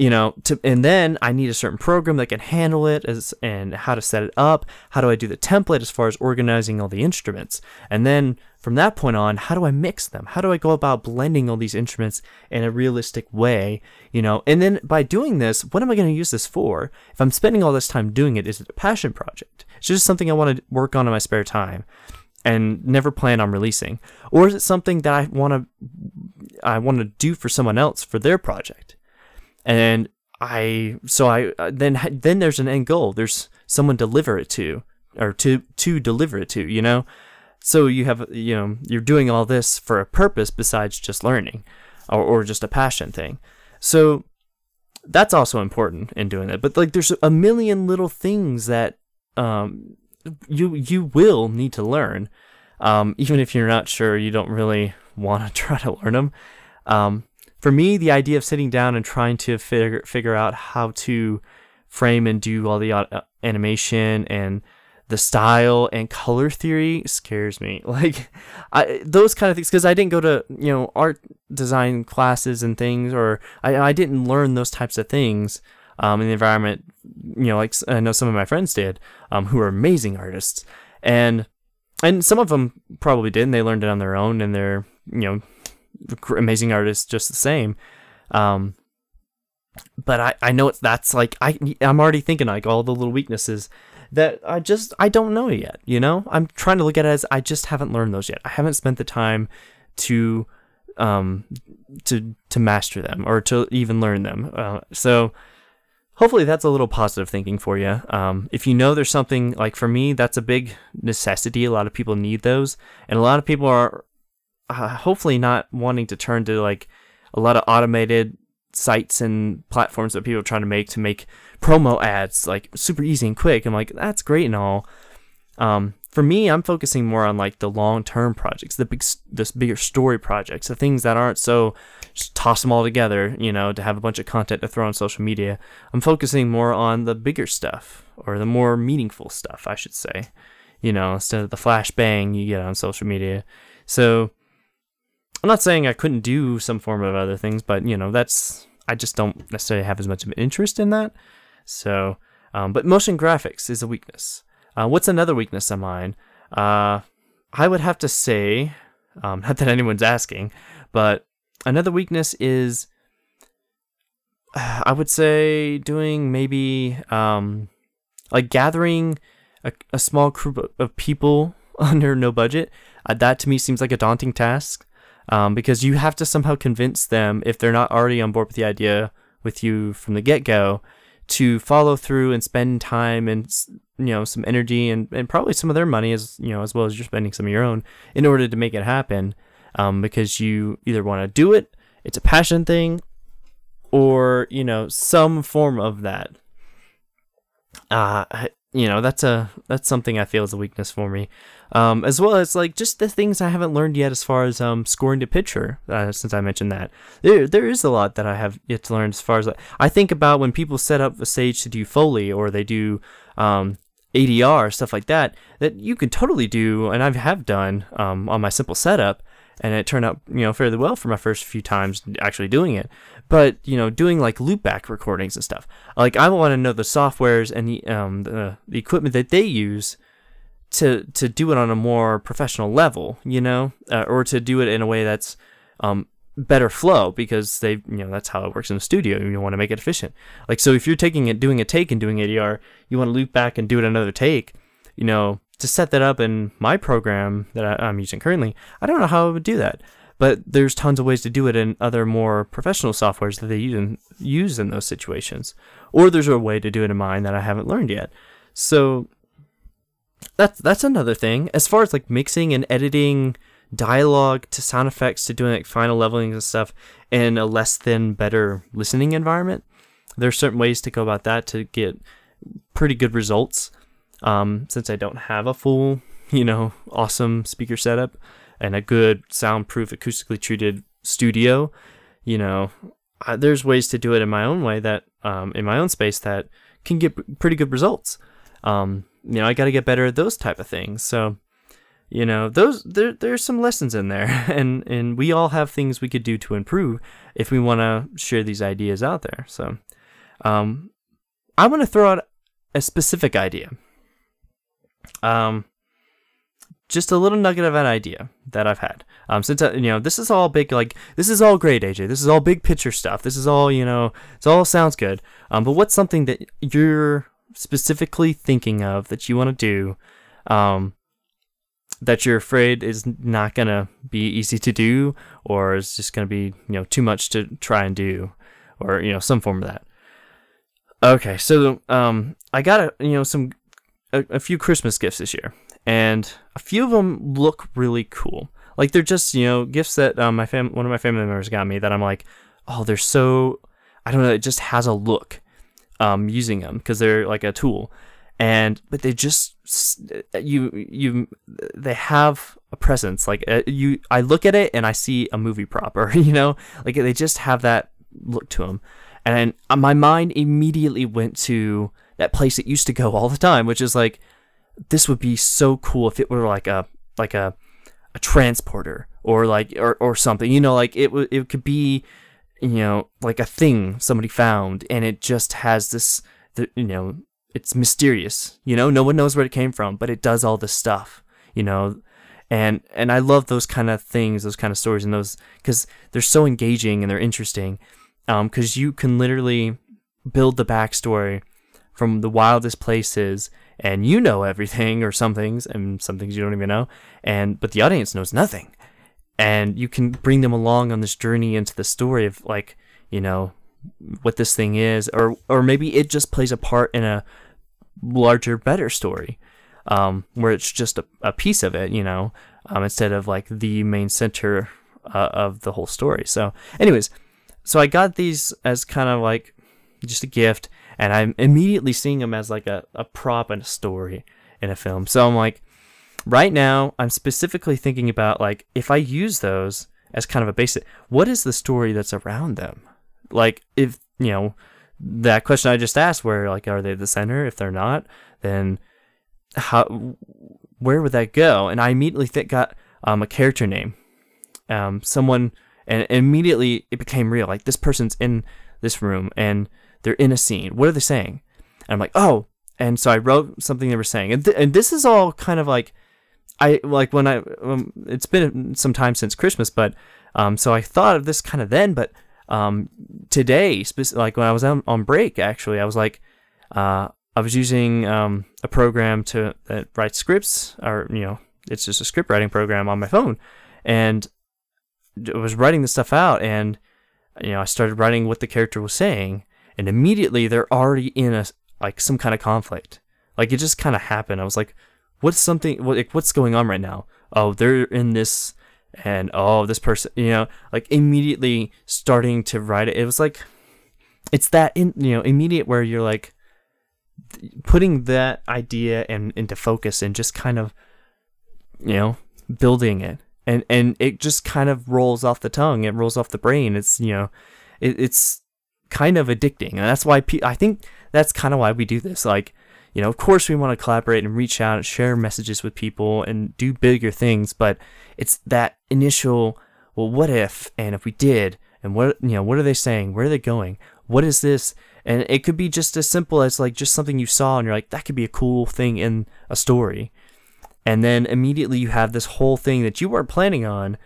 you know to and then i need a certain program that can handle it as and how to set it up. How do i do the template as far as organizing all the instruments? And then from that point on how do i mix them? How do i go about blending all these instruments in a realistic way you know? And then by doing this what am i going to use this for? If i'm spending all this time doing it is it a passion project? It's just something i want to work on in my spare time and never plan on releasing. Or is it something that i want to i want to do for someone else for their project and I so I uh, then then there's an end goal. There's someone deliver it to or to to deliver it to, you know. So you have you know you're doing all this for a purpose besides just learning or or just a passion thing. So that's also important in doing that. But like there's a million little things that um you you will need to learn. Um, even if you're not sure, you don't really want to try to learn them. Um, for me, the idea of sitting down and trying to figure figure out how to frame and do all the uh, animation and the style and color theory scares me. Like I, those kind of things because I didn't go to you know art design classes and things, or I, I didn't learn those types of things um, in the environment. You know, like I know some of my friends did, um, who are amazing artists, and and some of them probably did, and they learned it on their own, and they're you know amazing artists just the same. Um, but I, I know it's that's like I I'm already thinking like all the little weaknesses that I just I don't know yet. You know, I'm trying to look at it as I just haven't learned those yet. I haven't spent the time to um, to to master them or to even learn them. Uh, so hopefully that's a little positive thinking for you. Um, if you know there's something like for me, that's a big necessity. A lot of people need those, and a lot of people are uh, hopefully not wanting to turn to like a lot of automated sites and platforms that people are trying to make to make promo ads like super easy and quick. I'm like, that's great and all. Um, for me, I'm focusing more on like the long term projects, the big, this bigger story projects, the things that aren't so just toss them all together, you know, to have a bunch of content to throw on social media. I'm focusing more on the bigger stuff or the more meaningful stuff, I should say, you know, instead of the flash bang you get on social media. So I'm not saying I couldn't do some form of other things, but you know, that's I just don't necessarily have as much of an interest in that. So, um, but motion graphics is a weakness. Uh, what's another weakness of mine? Uh, I would have to say, um, not that anyone's asking, but another weakness is, I would say, doing maybe um, like gathering a, a small group of people under no budget. Uh, that to me seems like a daunting task um, because you have to somehow convince them if they're not already on board with the idea with you from the get go to follow through and spend time and you know some energy and, and probably some of their money as you know as well as you're spending some of your own in order to make it happen um, because you either want to do it it's a passion thing or you know some form of that. Uh you know that's a that's something i feel is a weakness for me um, as well as like just the things I haven't learned yet as far as um, scoring to picture. Uh, since I mentioned that, there there is a lot that I have yet to learn as far as like, I think about when people set up a stage to do foley or they do um, ADR stuff like that. That you can totally do, and I have done um, on my simple setup, and it turned out you know fairly well for my first few times actually doing it. But you know, doing like loopback recordings and stuff, like I want to know the softwares and the um the, the equipment that they use to to do it on a more professional level, you know, uh, or to do it in a way that's um, better flow because they, you know, that's how it works in the studio. You want to make it efficient. Like so, if you're taking it, doing a take and doing ADR, you want to loop back and do it another take. You know, to set that up in my program that I, I'm using currently, I don't know how I would do that. But there's tons of ways to do it in other more professional softwares that they use in, use in those situations. Or there's a way to do it in mine that I haven't learned yet. So that's that's another thing. As far as like mixing and editing dialogue to sound effects to doing like final leveling and stuff in a less than better listening environment, there are certain ways to go about that to get pretty good results. Um, since I don't have a full, you know, awesome speaker setup and a good soundproof, acoustically treated studio, you know, I, there's ways to do it in my own way that, um, in my own space that can get pretty good results. Um, you know, I got to get better at those type of things. So, you know, those there there's some lessons in there, and and we all have things we could do to improve if we want to share these ideas out there. So, um, I want to throw out a specific idea. Um, just a little nugget of an idea that I've had. Um, since I, you know, this is all big, like this is all great, AJ. This is all big picture stuff. This is all you know. It all sounds good. Um, but what's something that you're specifically thinking of that you want to do um, that you're afraid is not going to be easy to do or is just going to be you know too much to try and do or you know some form of that. Okay so um, i got a, you know some a, a few christmas gifts this year and a few of them look really cool. Like they're just you know gifts that um, my fam one of my family members got me that i'm like oh they're so i don't know it just has a look um, using them because they're like a tool, and but they just you you they have a presence. Like uh, you, I look at it and I see a movie prop, or you know, like they just have that look to them, and uh, my mind immediately went to that place it used to go all the time, which is like this would be so cool if it were like a like a a transporter or like or, or something you know? Like it would it could be you know, like a thing somebody found, and it just has this, you know, it's mysterious. You know, no one knows where it came from, but it does all this stuff. You know, and and I love those kind of things, those kind of stories, and those because they're so engaging and they're interesting. Um, because you can literally build the backstory from the wildest places, and you know everything or some things, and some things you don't even know, and but the audience knows nothing and you can bring them along on this journey into the story of like you know what this thing is or or maybe it just plays a part in a larger better story um, where it's just a, a piece of it you know um, instead of like the main center uh, of the whole story. So anyways so i got these as kind of like just a gift and i'm immediately seeing them as like a, a prop in a story in a film. So i'm like right now i'm specifically thinking about like if i use those as kind of a basic what is the story that's around them? Like if you know that question i just asked where like are they the center? If they're not then how where would that go? And i immediately th- got um, a character name. Um, someone and immediately it became real like this person's in this room and they're in a scene. What are they saying? And i'm like oh and so i wrote something they were saying. And, th- and this is all kind of like I like when I um, it's been some time since Christmas, but um, so I thought of this kind of then, but um, today, like when I was on, on break, actually, I was like, uh, I was using um, a program to that write scripts, or you know, it's just a script writing program on my phone, and I was writing this stuff out, and you know, I started writing what the character was saying, and immediately they're already in a like some kind of conflict. Like it just kind of happened. I was like, what's something like, what's going on right now? Oh they're in this and oh this person you know like immediately starting to write it. It was like it's that in you know immediate where you're like putting that idea and into focus and just kind of you know building it. And and it just kind of rolls off the tongue. It rolls off the brain. It's you know it, it's kind of addicting. And that's why pe- i think that's kind of why we do this. Like you know, of course we want to collaborate and reach out and share messages with people and do bigger things, but it's that initial, well, what if, and if we did, and what, you know, what are they saying? Where are they going? What is this? And it could be just as simple as like just something you saw and you're like, that could be a cool thing in a story. And then immediately you have this whole thing that you weren't planning on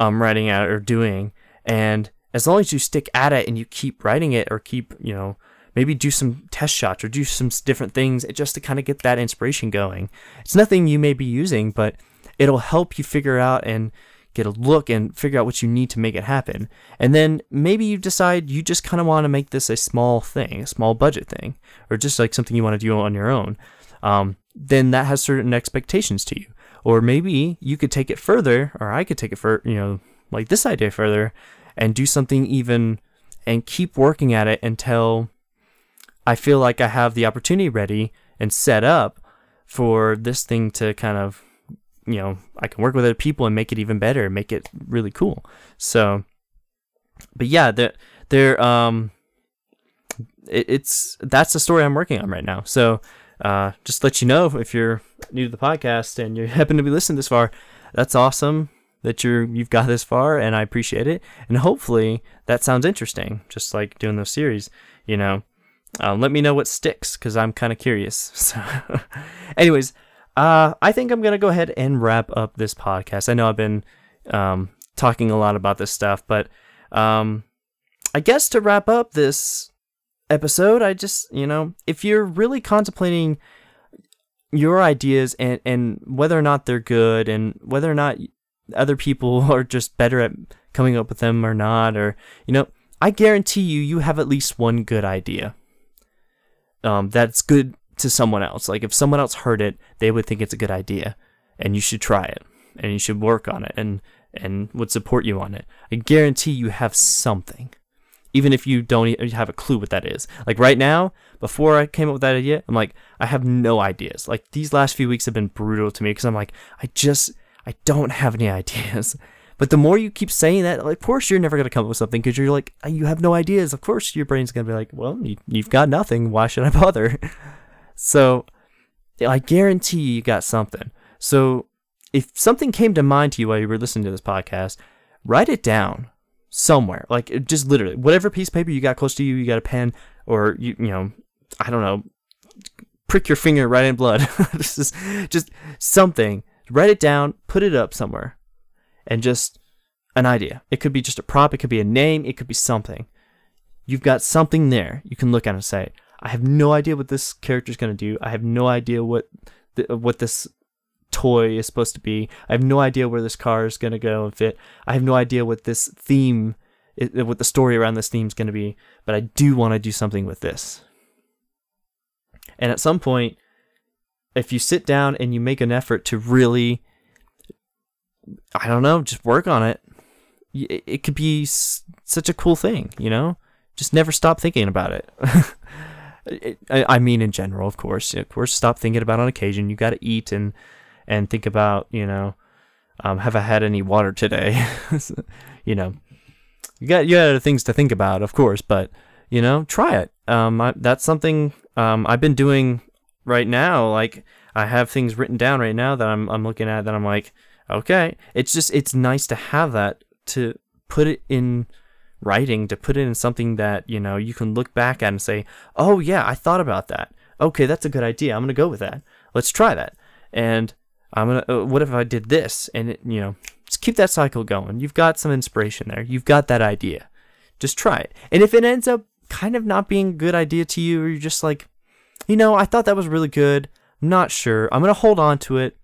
um, writing out or doing. And as long as you stick at it and you keep writing it or keep, you know, maybe do some test shots or do some different things just to kind of get that inspiration going. It's nothing you may be using, but it'll help you figure out and get a look and figure out what you need to make it happen. And then maybe you decide you just kind of want to make this a small thing, a small budget thing, or just like something you want to do on your own. Um, then that has certain expectations to you. Or maybe you could take it further, or I could take it for you know like this idea further, and do something even and keep working at it until I feel like I have the opportunity ready and set up for this thing to kind of, you know, I can work with other people and make it even better, make it really cool. So, but yeah, they're, they're um, it, it's, that's the story I'm working on right now. So, uh, just let you know if you're new to the podcast and you happen to be listening this far, that's awesome that you're you've got this far and I appreciate it. And hopefully that sounds interesting, just like doing those series, you know. Um, let me know what sticks because I'm kind of curious. So, anyways, uh, I think I'm gonna go ahead and wrap up this podcast. I know I've been um, talking a lot about this stuff, but um, I guess to wrap up this episode, I just you know, if you're really contemplating your ideas and and whether or not they're good and whether or not other people are just better at coming up with them or not, or you know, I guarantee you, you have at least one good idea um, that's good to someone else. Like if someone else heard it, they would think it's a good idea, and you should try it, and you should work on it, and and would support you on it. I guarantee you have something, even if you don't have a clue what that is. Like right now, before I came up with that idea, I'm like, I have no ideas. Like these last few weeks have been brutal to me because I'm like, I just I don't have any ideas. But the more you keep saying that, like, of course you're never gonna come up with something because you're like, uh, you have no ideas. Of course your brain's gonna be like, well, you, you've got nothing. Why should I bother? so, I guarantee you got something. So, if something came to mind to you while you were listening to this podcast, write it down somewhere. Like, just literally, whatever piece of paper you got close to you, you got a pen, or you, you know, I don't know, prick your finger right in blood. just, just something. Write it down, put it up somewhere and just an idea. It could be just a prop, it could be a name, it could be something. You've got something there you can look at and say, I have no idea what this character is going to do. I have no idea what what this toy is supposed to be. I have no idea where this car is going to go and fit. I have no idea what this theme, what the story around this theme is going to be, but I do want to do something with this. And at some point, if you sit down and you make an effort to really, I don't know, just work on it, it could be such a cool thing, you know? Just never stop thinking about it. I mean, in general, of course, of course, stop thinking about on occasion. You got to eat and and think about, you know, um, have I had any water today? you know, you got you got things to think about, of course, but you know, try it. Um, I, that's something um, I've been doing right now. Like I have things written down right now that I'm I'm looking at that I'm like, okay, it's just it's nice to have that to put it in writing to put it in something that you know you can look back at and say oh yeah i thought about that. Okay that's a good idea. I'm gonna go with that. Let's try that. And i'm gonna uh, what if i did this? And it, you know just keep that cycle going. You've got some inspiration there. You've got that idea. Just try it. And if it ends up kind of not being a good idea to you or you're just like you know i thought that was really good. I'm not sure. I'm gonna hold on to it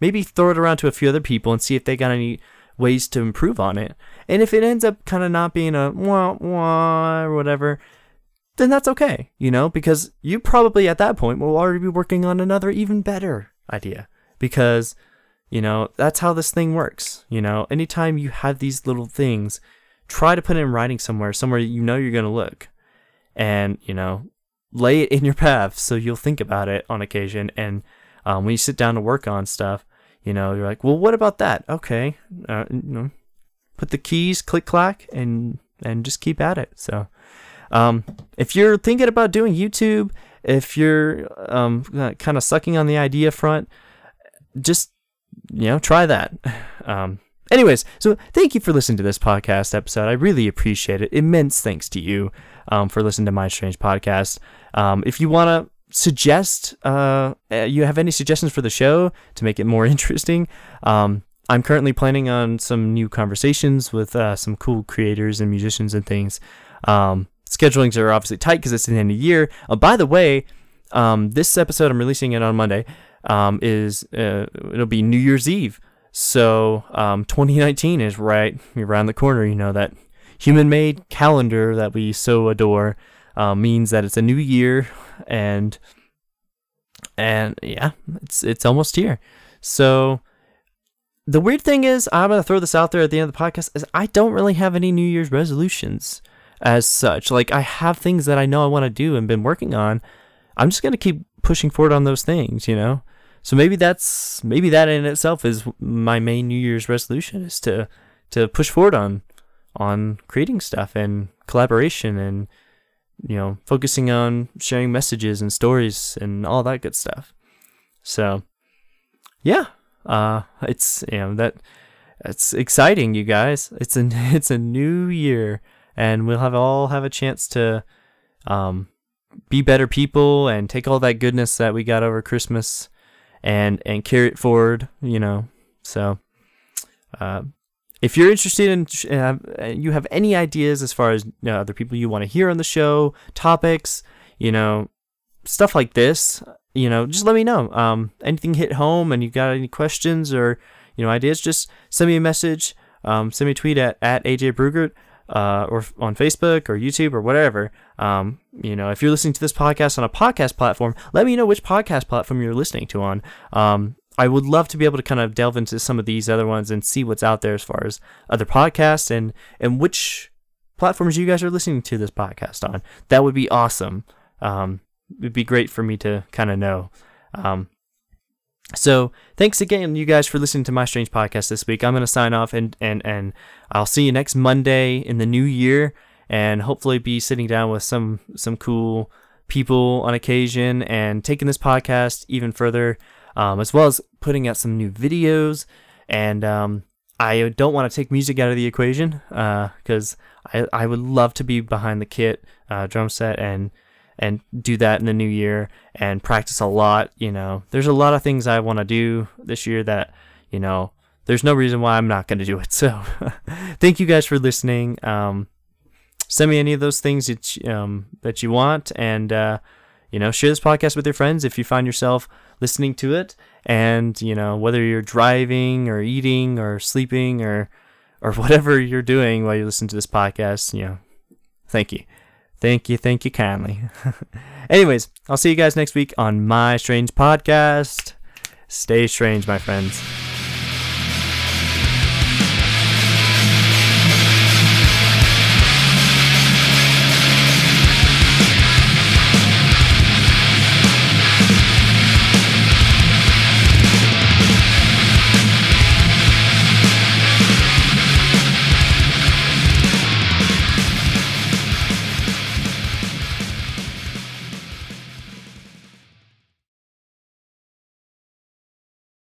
maybe throw it around to a few other people and see if they got any ways to improve on it. And if it ends up kind of not being a wah wah or whatever, then that's okay, you know, because you probably at that point will already be working on another even better idea because, you know, that's how this thing works. You know, anytime you have these little things, try to put it in writing somewhere, somewhere you know you're going to look and, you know, lay it in your path so you'll think about it on occasion. And um, when you sit down to work on stuff, you know, you're like, well, what about that? Okay, uh, you know, put the keys, click clack, and and just keep at it. So, um, if you're thinking about doing YouTube, if you're um, kind of sucking on the idea front, just you know, try that. Um, anyways, so thank you for listening to this podcast episode. I really appreciate it. Immense thanks to you um, for listening to my strange podcast. Um, if you want to suggest uh, uh, you have any suggestions for the show to make it more interesting. Um, I'm currently planning on some new conversations with uh, some cool creators and musicians and things. Um, schedulings are obviously tight because it's the end of the year. Uh, by the way, um, this episode I'm releasing it on Monday um, is uh, it'll be New Year's Eve. So um, 2019 is right around the corner. You know that human-made calendar that we so adore uh, means that it's a new year and and yeah, it's it's almost here. So the weird thing is, I'm gonna throw this out there at the end of the podcast is I don't really have any New Year's resolutions as such. Like I have things that I know I want to do and been working on. I'm just gonna keep pushing forward on those things, you know. So maybe that's maybe that in itself is my main New Year's resolution is to to push forward on on creating stuff and collaboration and you know, focusing on sharing messages and stories and all that good stuff. So, yeah, uh, it's you know that it's exciting, you guys. It's a it's a new year, and we'll have all have a chance to um, be better people and take all that goodness that we got over Christmas and and carry it forward. You know, so. Uh, if you're interested in uh, you have any ideas as far as you know, other people you want to hear on the show topics you know stuff like this you know just let me know. Um, anything hit home and you got any questions or you know ideas just send me a message. Um, send me a tweet at, at aj brugert uh, or on facebook or youtube or whatever. Um, you know if you're listening to this podcast on a podcast platform let me know which podcast platform you're listening to on. Um, I would love to be able to kind of delve into some of these other ones and see what's out there as far as other podcasts and and which platforms you guys are listening to this podcast on. That would be awesome. Um, it'd be great for me to kind of know. Um, so thanks again, you guys, for listening to my strange podcast this week. I'm gonna sign off and and and I'll see you next Monday in the new year, and hopefully be sitting down with some some cool people on occasion and taking this podcast even further um, as well as putting out some new videos. And um, I don't want to take music out of the equation because uh, I, I would love to be behind the kit uh, drum set and and do that in the new year and practice a lot. You know, there's a lot of things I want to do this year that you know there's no reason why I'm not going to do it. So thank you guys for listening. Um, send me any of those things that you, um, that you want and. Uh, you know, share this podcast with your friends if you find yourself listening to it. And, you know, whether you're driving or eating or sleeping or, or whatever you're doing while you listen to this podcast, you know, thank you. Thank you. Thank you kindly. Anyways, I'll see you guys next week on My Strange Podcast. Stay strange, my friends.